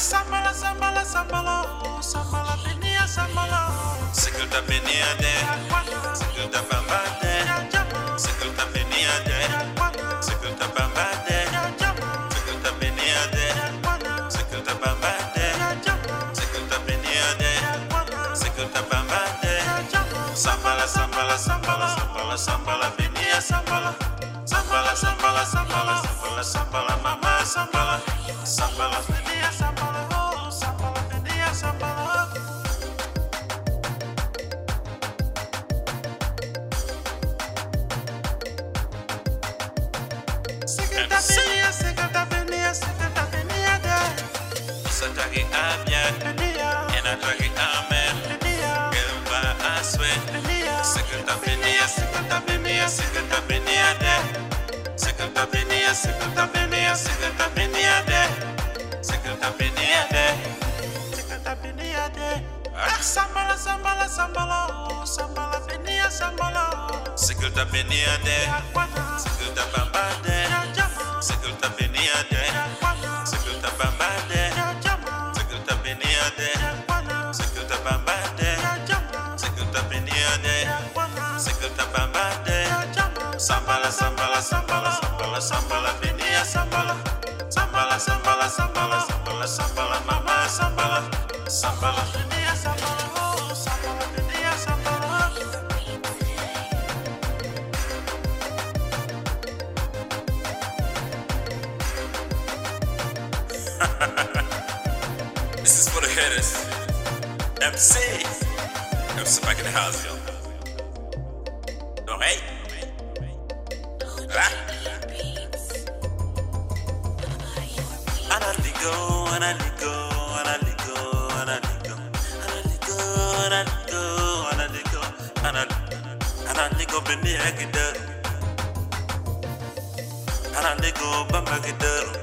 Sambala, sambala, sambala, oh, sambala, benia, sambala. Sekulta benia de, sekulta bamba de, sekulta benia de, sekulta bamba de, sekulta benia de, sekulta bamba de, sekulta benia de, sekulta bamba de. Sambala, sambala, sambala, sambala, sambala, benia, sambala. Sambala, sambala, sambala, sambala, sambala, mama, sambala. Sambala, Benia, sambala, Sambala, sambala, sambala, sambala, finia, sambala. Sikulta finia de. Sikulta finia. pinione. Sekuta Mama, Ha ha ha. Curtis, MC, MC back in the house, yo. Alright? Right? Analytico, analytico, analytico, analytico, analytico, analytico, analytico, analytico, beni agidar, analytico, bamba agidar.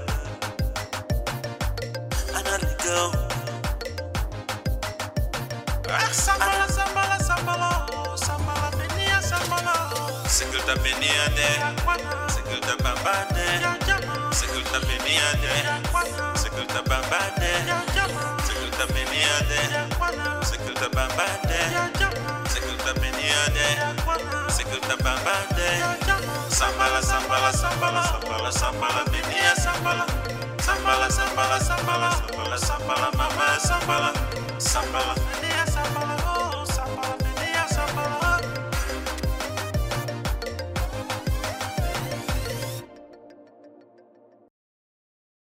Sambala, sambala, sambala, sambala, sambala, benia, sambala, sambala, sambala, sambala, sambala, sambala, mama, sambala, sambala.